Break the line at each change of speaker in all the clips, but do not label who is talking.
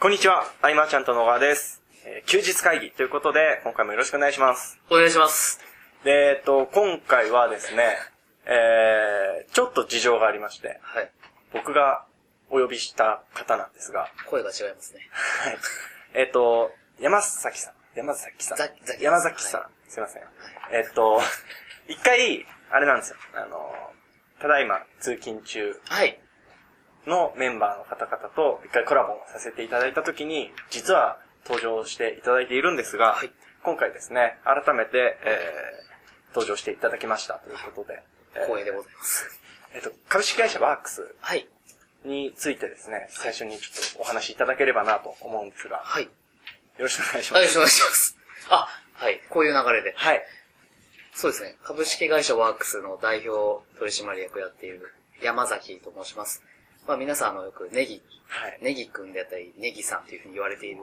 こんにちは、アイマーちゃんと野川です。えー休日会議ということで、今回もよろしくお願いします。
お願いします。
で、えっと、今回はですね、えー、ちょっと事情がありまして、
はい。
僕がお呼びした方なんですが、
声が違いますね。
はい。えっと、山崎さん。山崎さん。山崎さん。
は
すいません。えっと、一回、あれなんですよ。あの、ただいま通勤中
はい。
のメンバーの方々と一回コラボをさせていただいたときに、実は登場していただいているんですが、
はい
今回ですね、改めて、えー、登場していただきましたということで、えー
光栄でございます。
えっと、株式会社ワークス
はい。
についてですね、最初にちょっとお話しいただければなと思うんですが、よ
はい。
ろしくお願いし
はい、
ます。
よろしくお願いします。あ、はい。こういう流れで。
はい。
そうですね。株式会社ワークスの代表取締役やっている山崎と申します。まあ皆さんあのよくネギ、
はい。
ネギくんであったり、ネギさんというふうに言われている、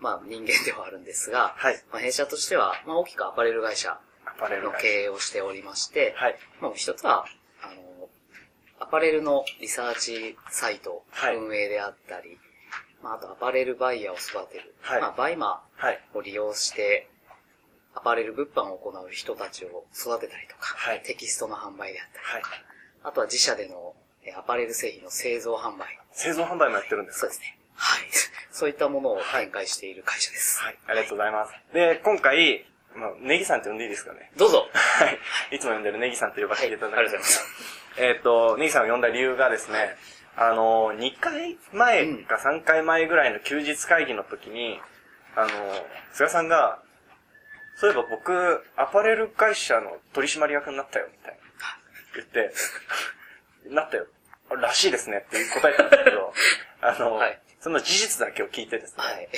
まあ人間ではあるんですが、
はい。
まあ弊社としては、まあ大きくアパレル会社の
会
経営をしておりまして、
はい。
まあ、一つは、あの、アパレルのリサーチサイト
はい
運営であったり、まあ、あとアパレルバイヤーを育てる、
はい
まあ、バイマ
はい。
ーを利用して、アパレル物販を行う人たちを育てたりとか、
はい
テキストの販売であったり、
はい。
あとは自社でのえアパレル製品の製造販売。
製造販売もやってるんですか？
そうですね。はい。そういったものを展開している会社です。
はい。ありがとうございます。で、今回、まあ、ネギさんって呼んでいいですかね？
どうぞ。
はい。いつも呼んでるネギさんと呼ばせていただき
はいありがとうございます
えっ、と、ネギさんを呼んだ理由がですね、あの、2回前か3回前ぐらいの休日会議の時に、あの、菅さんが、そういえば僕、アパレル会社の取締役になったよ、みたいな。言って、なったよ。らしいですねって答えたんですけど、あの、
はい
その事実だけを聞いてですね、
はい。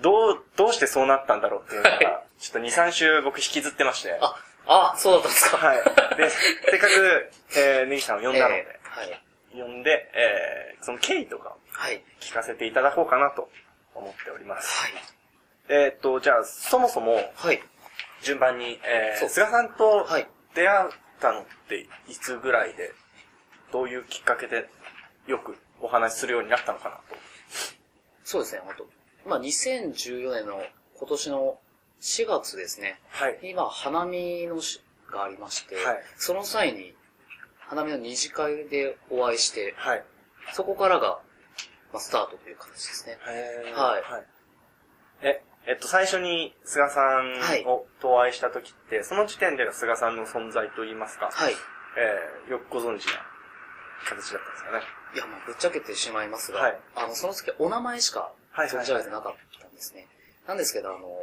どう、どうしてそうなったんだろうっていうのが、
は
ちょっと2、3週僕引きずってまして、
あ、あ、そうだったんですか。
はい。で、せっかく、えー、ネギさんを呼んだので、
えーはい。
呼んで、えー、その経緯とかを
はい。
聞かせていただこうかなと思っております。
はい。
えーっと、じゃあ、そもそも、
はい。
順番に、えー、菅さんと
はい。
出会ったのっていつぐらいで、どういうきっかけでよくお話しするようになったのかなと。
そうですね、本当まあ、2014年の今年の4月ですね。
はい。
今、花見のしがありまして、
はい
その際に、花見の二次会でお会いして、
はい。
そこからが、まあ、スタートという形ですね。
へー
はい
え、えっと、最初に菅さん
はい
をとお会いした時って、その時点での菅さんの存在といいますか、
はい。
えー、よくご存知な形だったんですかね。
いや、まあ、ぶっちゃけてしまいますが、
はい
あの、その時お名前しか
はい
存じ上げてなかったんですね。なんですけど、あの、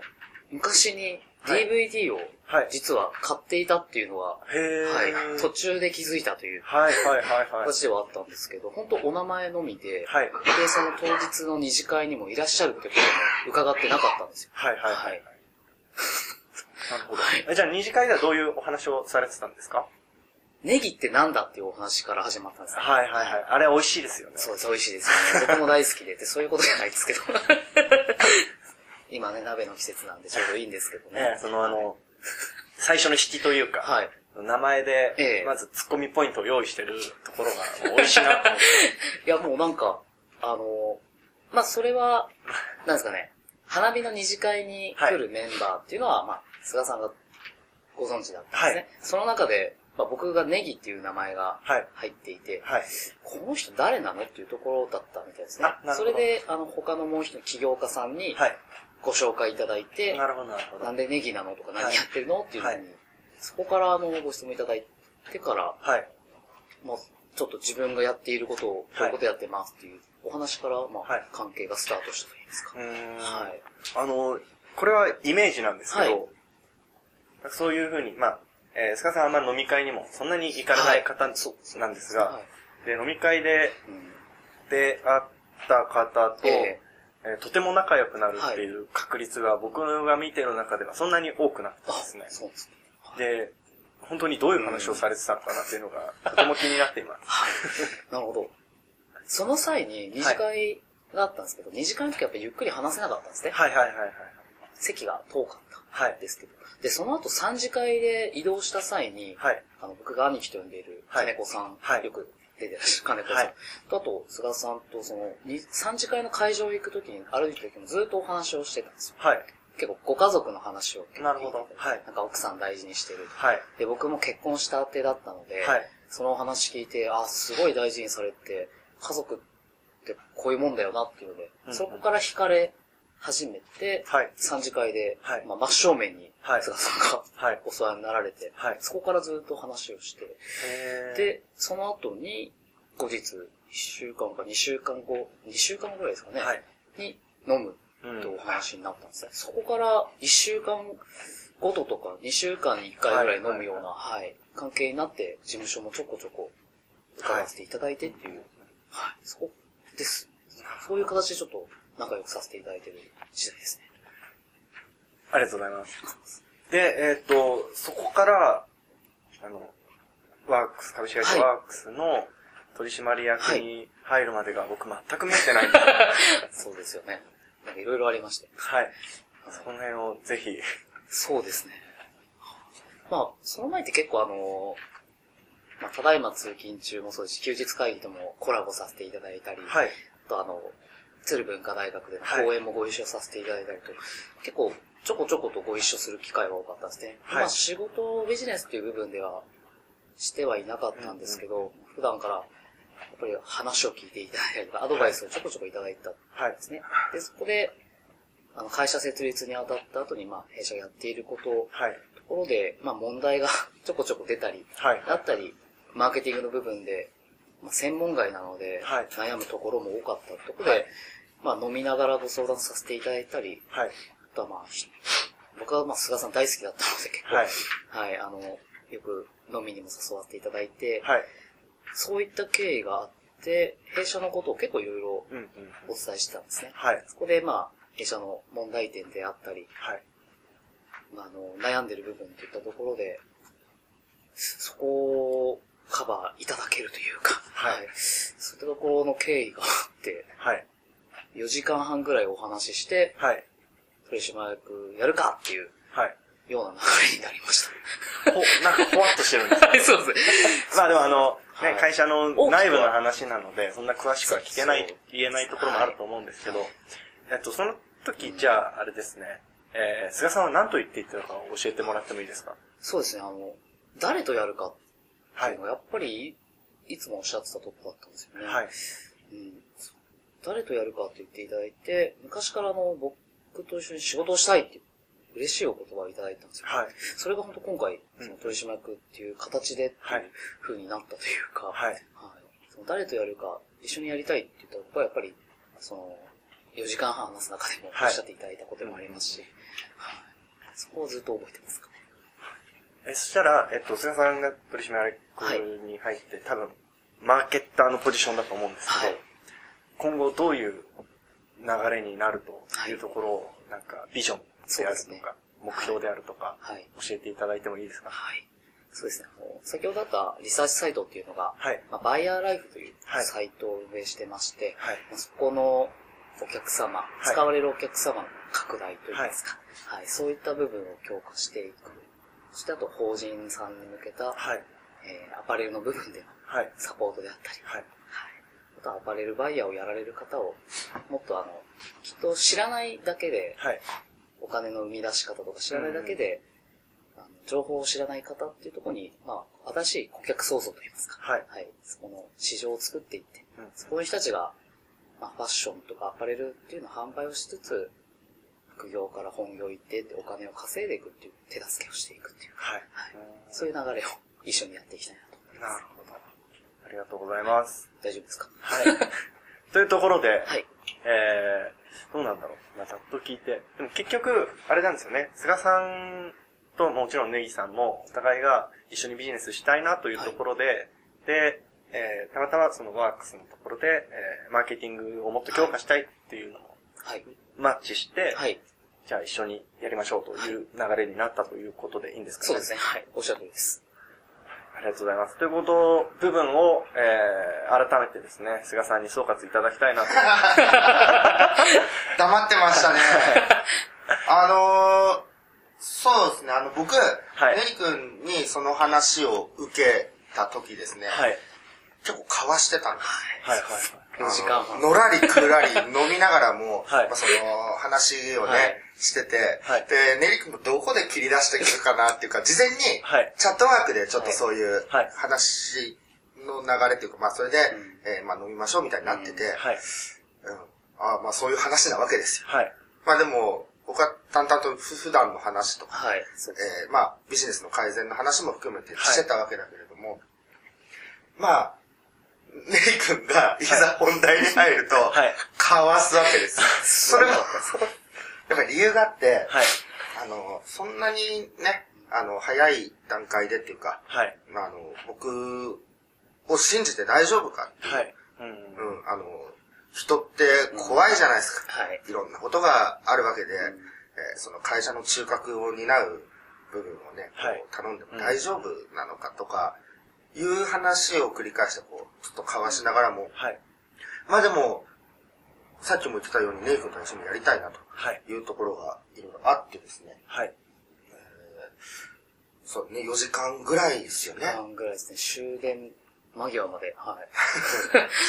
昔に
はい
DVD を
はい。
実は買っていたっていうのは、
へー。
はい、途中で気づいたという
はいはいはいはい。
形ではあったんですけど、本当お名前のみで、
はい。
で、その当日の二次会にもいらっしゃるってことも伺ってなかったんですよ。
はいはいは
はいい。
なるほどじゃあ二次会ではどういうお話をされてたんですか？
ネギってなんだっていうお話から始まったんですね。
はいはいはい。あれ美味しいですよね。
そうです、美味しいですよね。僕も大好きでって、そういうことじゃないですけど。今ね、鍋の季節なんでちょうどいいんですけどね。
ねそのあの、最初の引きというか、
はい。
名前で
ええ、
まずツッコミポイントを用意してるところが美味しいなと思って。
いや、もうなんか、あの、まあ、それは、なんですかね、花火の二次会に来るメンバーっていうのは、まあ、菅さんがご存知だったんですね。
はい
その中で、まあ、僕がネギっていう名前が
はい。
入っていて、
はい。
この人誰なのっていうところだったみたいですねそれで、あの、他のもう一人起業家さんに
はい。
ご紹介いただいて、
なるほどなるほど。
なんでネギなのとか
はい
何やってるのっていうのに、
はい
そこからあのご質問いただいてから、
はい。
まあ、ちょっと自分がやっていることを、こういうことやってますっていうお話から、まあ、
はい
関係がスタートしたといいますか。はい。
あの、これはイメージなんですけど、
はい
そういうふうに、まあ、えー、菅さんはあんまり飲み会にもそんなに行かれない方なんですが、
はい。
で、飲み会で
うん
出会った方と、
え
えーとても仲良くなるっていう確率が僕が見てる中ではそんなに多くなくて
あ
ですね。
そうですね。
で、本当にどういう話をされてたのかなっていうのが とても気になっています。
はい。なるほど。その際に二次会があったんですけど、二次会の時はやっぱりゆっくり話せなかったんですね。
はいはいはいはい。
席が遠かった
はい
ん。ですけど。で、その後三次会で移動した際に、
はい。
あの、僕が兄貴と呼んでいる
はい
金子さん、
はい
よく出てらっしゃる金子さん。はい、とあと、菅さんとその、3次会の会場行くときに、歩いてる時もずっとお話をしてたんですよ。はい。結構ご家族の話を
なるほど。
はい。なんか奥さん大事にしてる。はい。で、僕も結婚したてだったので、はい。そのお話聞いて、あ、すごい大事にされて、家族ってこういうもんだよなっていうので、うんうん、そこから惹かれ始めて、はい。3次会で、はい。まあ、真正面に、はい。菅さんが、はい。お世話になられて、はい。そこからずっと話をして、で、その後に、後日、1週間か2週間後、2週間ぐらいですかね、はい。に飲むとお話になったんですね。そこから1週間ごととか2週間に1回ぐらい飲むような、はい、関係になって、事務所もちょこちょこ伺わせていただいてっていう、はい、そこです。そういう形でちょっと仲良くさせていただいている時代ですね。
ありがとうございます。で、えっ、ー、と、そこから、あの、ワークス、株式会社ワークスの取締役に入るまでが僕全く見えてない
そうですよね。なんかいろいろありまして。
はい。その辺をぜひ。
そうですね。まあ、その前って結構あの、まあ、ただいま通勤中もそうですし、休日会議ともコラボさせていただいたり、はい。あとあの、鶴文化大学での講演もご一緒させていただいたりと、はい、結構ちょこちょことご一緒する機会が多かったですね。はい、まあ仕事、ビジネスっていう部分ではしてはいなかったんですけど、うんうん、普段からぱり話を聞いていただいたりとか、アドバイスをちょこちょこいただいたんですね。はい、で、そこで、あの、会社設立にあたった後に、まあ、弊社がやっていること、はい、ところで、まあ、問題が ちょこちょこ出たり、はい、だったり、マーケティングの部分で、まあ、専門外なので、はい、悩むところも多かったところで、はい、まあ、飲みながらご相談させていただいたり、はい、あとはまあ、僕はまあ、菅さん大好きだったので結構、はい、はい、あの、よく飲みにも誘わせていただいて、はい、そういった経緯があって、弊社のことを結構いろいろお伝えしてたんですね。はい。そこで、まあ、弊社の問題点であったり、はい。まあ、あの、悩んでる部分といったところで、そこをカバーいただけるというか、はい。はい、そういったところの経緯があって、はい。4時間半ぐらいお話しして、はい。取締役やるかっていう、はい。ような流れになりまし
た。ほ、なんかほわっとしてるんです
ね。そうですね。
まあでもあの、ね、会社の内部の話なので、そんな詳しくは聞けない、言えないところもあると思うんですけど、えっと、その時、じゃあ、あれですね、えー、菅さんは何と言っていたのか教えてもらってもいいですか？
そうですね、あの、誰とやるかっていうのは、やっぱり、いつもおっしゃってたとこだったんですよね。はい。うん、誰とやるかって言っていただいて、昔からあの、僕と一緒に仕事をしたいって嬉しいお言葉をいただいたんですよ。はい。それが本当今回、その取締役っていう形で、はい。風になったというか、はい。はい。その誰とやるか、一緒にやりたいって言ったら、僕はやっぱり、その、4時間半話す中でもおっしゃっていただいたこともありますし、はい。そこをずっと覚えてますか？ね。
え、そしたら、えっと、菅さんが取締役に入って、はい、多分、マーケッターのポジションだと思うんですけど、はい、今後どういう流れになるというところを、なんか、ビジョンであるとか、目標であるとか、はい、教えていただいてもいいですか？
はい。そうですね。先ほどあったリサーチサイトっていうのが、はい、まあ、バイヤーライフというサイトを運営してまして、はい、まあ、そこのお客様、使われるお客様の拡大といいますか、はい、はい、そういった部分を強化していく。そしてあと法人さんに向けた、はい、えー、アパレルの部分でのサポートであったり、はい、はい、あとアパレルバイヤーをやられる方を、もっとあの、きっと知らないだけで、はい、お金の生み出し方とか知らないだけで、あの情報を知らない方っていうところに、まあ、新しい顧客創造といいますか。はい。はい。そこの市場を作っていって、うん、そういう人たちが、まあ、ファッションとかアパレルっていうのを販売をしつつ、副業から本業行ってお金を稼いでいくっていう手助けをしていくっていう。はい。はい。そういう流れを一緒にやっていきたいなと思います。なるほど。
ありがとうございます。
大丈夫ですか？
はい。というところで、はい。えー、どうなんだろう。まあ、ざっと聞いて。でも結局、あれなんですよね。菅さんともちろんネギさんも、お互いが一緒にビジネスしたいなというところで、はい、で、えー、たまたまそのワークスのところで、えー、マーケティングをもっと強化したいっていうのも、はい、マッチして、はい、じゃあ一緒にやりましょうという流れになったということでいいんですかね。
そうですね。はい。おっしゃる通りです。
ありがとうございます。ということ、部分を、えー、改めてですね、菅さんに総括いただきたいなと。
黙ってましたね。あのー、そうですね、あの、僕、はい、ネリ君にその話を受けた時ですね、はい、結構交わしてたんです。
はいはい
4時間半。
のらりくらり飲みながらも、
はい。
まあ、その話をね、
はい。
してて、
はい。
で、ネリ君もどこで切り出してくるかなっていうか、事前に、
はい。
チャットワークでちょっとそういう
はい。
話の流れっていうか、まあそれで、えーまあ飲みましょうみたいになってて、
はい。
うん。あまあそういう話なわけですよ。
はい。
まあでも、僕は淡々とふ普段の話とか、
はい。
えーまあビジネスの改善の話も含めて
はい。
してたわけだけれども、まあ、ネリ君がいざ本題に入ると、
はい。
かわすわけですよ。それも、やっぱり理由があって、
はい。
あの、そんなにね、あの、早い段階でっていうか、
はい。
まあ、あの、僕を信じて大丈夫かっていう、
はい。うん。
うん、あの、人って怖いじゃないですか。
はい。
いろんなことがあるわけで、えーその会社の中核を担う部分をね、
はい
頼んでも大丈夫なのかとか、いう話を繰り返して、こう、ちょっと交わしながらも、
はい。
まあでも、さっきも言ってたように、ネイ君と一緒にやりたいなと
はい。
いうところがいろいろあってですね、
はい。
そうね、4時間ぐらいですよね。
半ぐらいですね。終電間際まで。はい。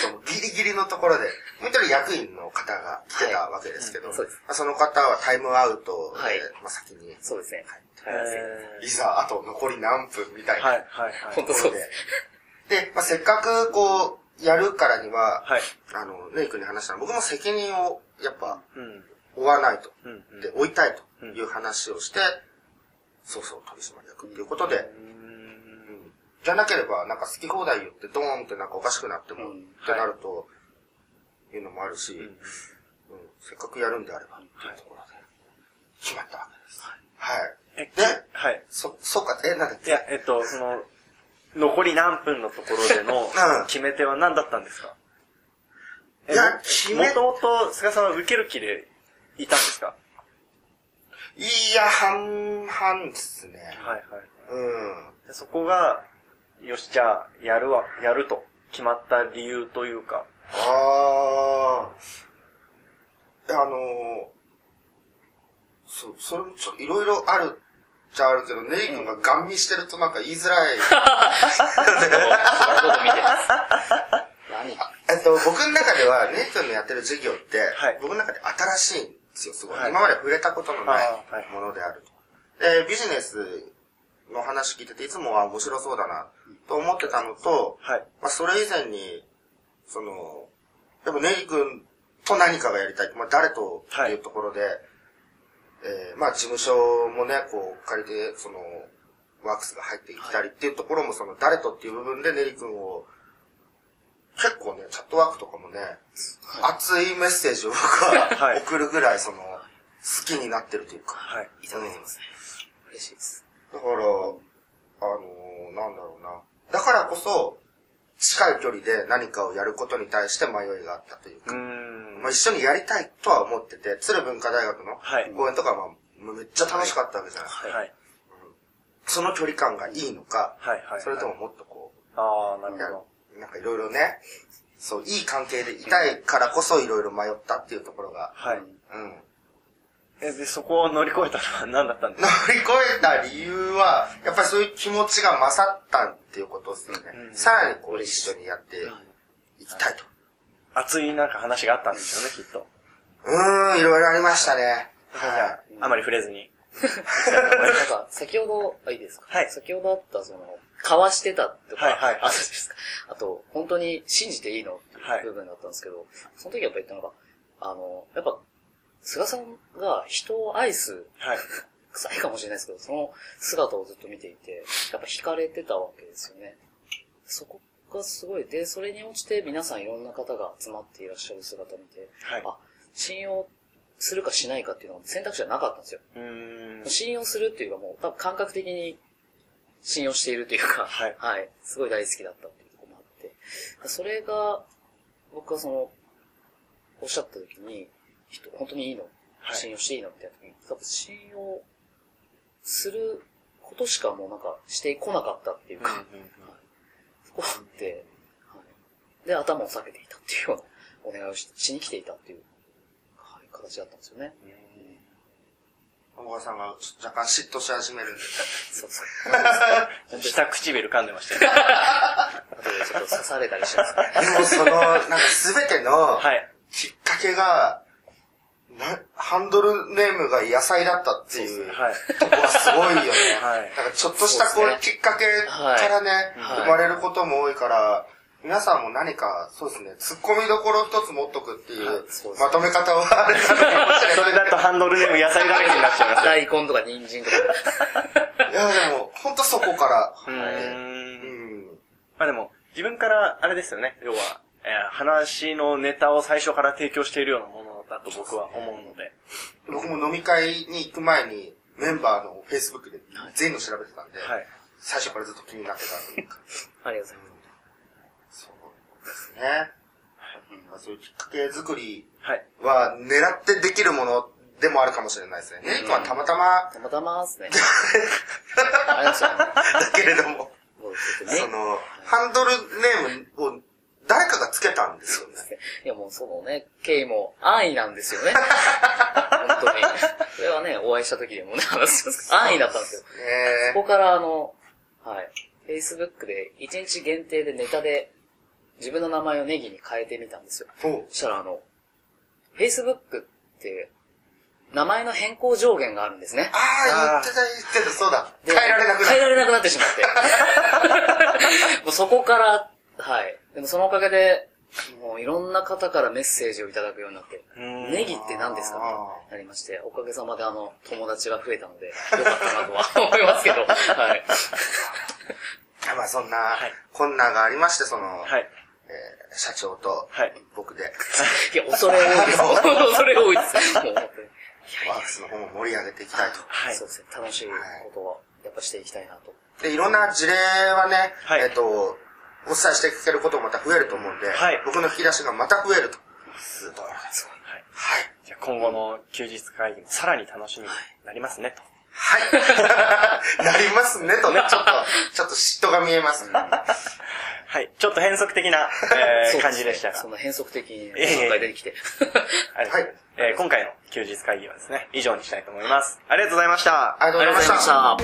その ギリギリのところで、もう一人役員の方が来てたわけですけど、
はいうんそうです
まあその方はタイムアウトで、
はい
まあ先に、
そうですね。
え
はい。
ー
いざあと残り何分みたいな
はい。はい。はい。
本当そうです。
で、まあ、せっかくこう、やるからには、
はい。
あの、ネイ君に話したら、僕も責任をやっぱ
うん。
負わないと。
うん。うん。
で、負いたいという話をして、そうそう取締役っていうことで、
う
うんんじゃなければ、なんか好き放題言ってドーンってなんかおかしくなっても、
うん
ってなると、いうのもあるし、せっかくやるんであれば、っていうところで、決まったわけです。はい。
え、
で
はい。
そ、そうか、え、なんだっけ？
いや、えっと、その、残り何分のところでの
うん
決め手は何だったんですか？
いや決め
もともと菅さんは受ける気でいたんですか？
いや、半々ですね。
はいはい。
うん。
でそこが、よし、じゃあ、やるわ、やると決まった理由というか、
ああ。あのー、そう、それもちょっといろいろあるっちゃあるけど、ネイ君がガン見してるとなんか言いづらい。えっと、僕の中では、ネイ君のやってる授業って、
はい
僕の中で新しいんですよ、すごい。
はい
今まで触れたことのないものであると。で、ビジネスの話聞いてて、いつもは面白そうだな、と思ってたのと、
はい。
まあ、それ以前に、その、やっぱネリ君と何かがやりたい。まあ、誰とっていうところで、えーまあ、事務所もね、こう、借りて、その、ワークスが入ってきたりっていうところも、その、誰とっていう部分でネリ君を、結構ね、チャットワークとかもね、熱いメッセージを僕は
はい
送るぐらい、その、好きになってるというか。
はい。
いただいてますね。嬉しいです。
だから、あのーなんだろうな。だからこそ、近い距離で何かをやることに対して迷いがあったというか、
ん。
まあ、一緒にやりたいとは思ってて、鶴文化大学の
はい。
講演とかはまあめっちゃ楽しかったわけじゃないですか。
はい。
その距離感がいいのか、
はい。はい。
それとももっとこ
ああ、なる
う、
ほど。
なんかいろいろね、そう、いい関係でいたいからこそいろいろ迷ったっていうところが、
はい。
うん。
え、で、そこを乗り越えたのは何だったんです
乗
か
り越えた理由は、やっぱりそういう気持ちが勝ったっていうことですよね。
うん
さらにこう一緒にやっていきたいと。
熱いなんか話があったんですよね、きっと。
うーん、いろいろありましたね。
じゃあ、あまり触れずに。
なんか、先ほど、あ、いいですか？
はい
先ほどあった、その、交わしてたとか、
はいはいはい
あですか。あと、本当に信じていいのって
はい
いう部分だったんですけど、その時やっぱ言ったのが、あの、やっぱ、菅さんが人を愛す、
はい。
臭いかもしれないですけど、その姿をずっと見ていて、やっぱ惹かれてたわけですよね。そこがすごい。で、それに応じて皆さんいろんな方が集まっていらっしゃる姿を見て、
はい。
あ、信用するかしないかっていうのは選択肢はなかったんですよ。
うーん。
信用するっていうかもう、多分感覚的に信用しているというか、
はい
すごい大好きだったっていうところもあって、それが、僕はその、おっしゃった時に、人、本当にいいの、
はい
信用していいの？ってやった時に、多分信用することしかもうなんかしてこなかったっていうか、
うんうんうん
そこあって、はい、で、頭を下げていたっていうようなお願いをししに来ていたっていう、はい、形だったんですよね。
あ
小川さんが若干嫉妬し始めるんで。
そうそ
う。下唇噛んでましたよ。
後でちょっと刺されたりします、
ね。でもその、なんかすべての、きっかけが、な、ハンドルネームが野菜だったっていう、はい、とこはすごいよね。はい。なんかちょっとしたこう、きっかけからね、生まれることも多いから、皆さんも何か、そうですね、突っ込みどころ一つ持っとくっていう、まとめ方はあれか
それだとハンドルネーム野菜だらけになっちゃいます。
大根とか人参とか。
いや、でも、ほんとそこから。うん。
まあでも、自分から、あれですよね、要は、えー、話のネタを最初から提供しているようなものだと僕は思うので。
僕も飲み会に行く前に、メンバーの Facebook で全員の調べてたんで、はい、最初からずっと気になってた。
ありがとうございます。
ですね。うん、そういうきっかけ作りは狙ってできるものでもあるかもしれないですね。ネリ君はたまたま。
たまたまですね。
ありましたね。だけれども、その、ハンドルネームを誰かがつけたんですよね。
いやもうそのね、経緯も安易なんですよね。本当に。それはね、お会いした時でもね、話す安易だったんですよ。そこからあの、はい。Facebook で1日限定でネタで自分の名前をネギに変えてみたんですよ。そしたらあの、Facebook って、名前の変更上限があるんですね。
ああ、言ってた言ってた、そうだ。変えられなくな
変えられなくなってしまって。もうそこから、はい。でもそのおかげで、もういろんな方からメッセージをいただくようになって、ネギって何ですかとなりまして、おかげさまであの、友達が増えたので、よかったなとは思いますけど、はい。
まあそんな困難がありまして、その、はい、えー、社長と、僕で。
いや、恐れ多いです。恐れ多いです。もう
ワークスの方も盛り上げていきたいと。
はい。そうですね。楽しいことを、やっぱしていきたいなと。
で、いろんな事例はね、はい、えっ、と、お伝えしていけることもまた増えると思うんで、はい、僕の引き出しがまた増えると。すごい。はい。
はい。じゃ今後の休日会議もさらに楽しみになりますね、と。
はい。なりますね、とね。ちょっと、ちょっと嫉妬が見えます。
はい。ちょっと変則的な、えー、感じでしたが。
その変則的に紹介出てきて。
はい。えー、今回の休日会議はですね、以上にしたいと思います。ありがとうございました。
ありがとうございました。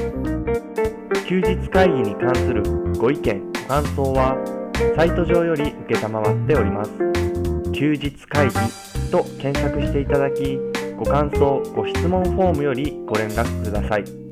休日会議に関するご意見、ご感想は、サイト上より受けたまわっております。休日会議と検索していただき、ご感想、ご質問フォームよりご連絡ください。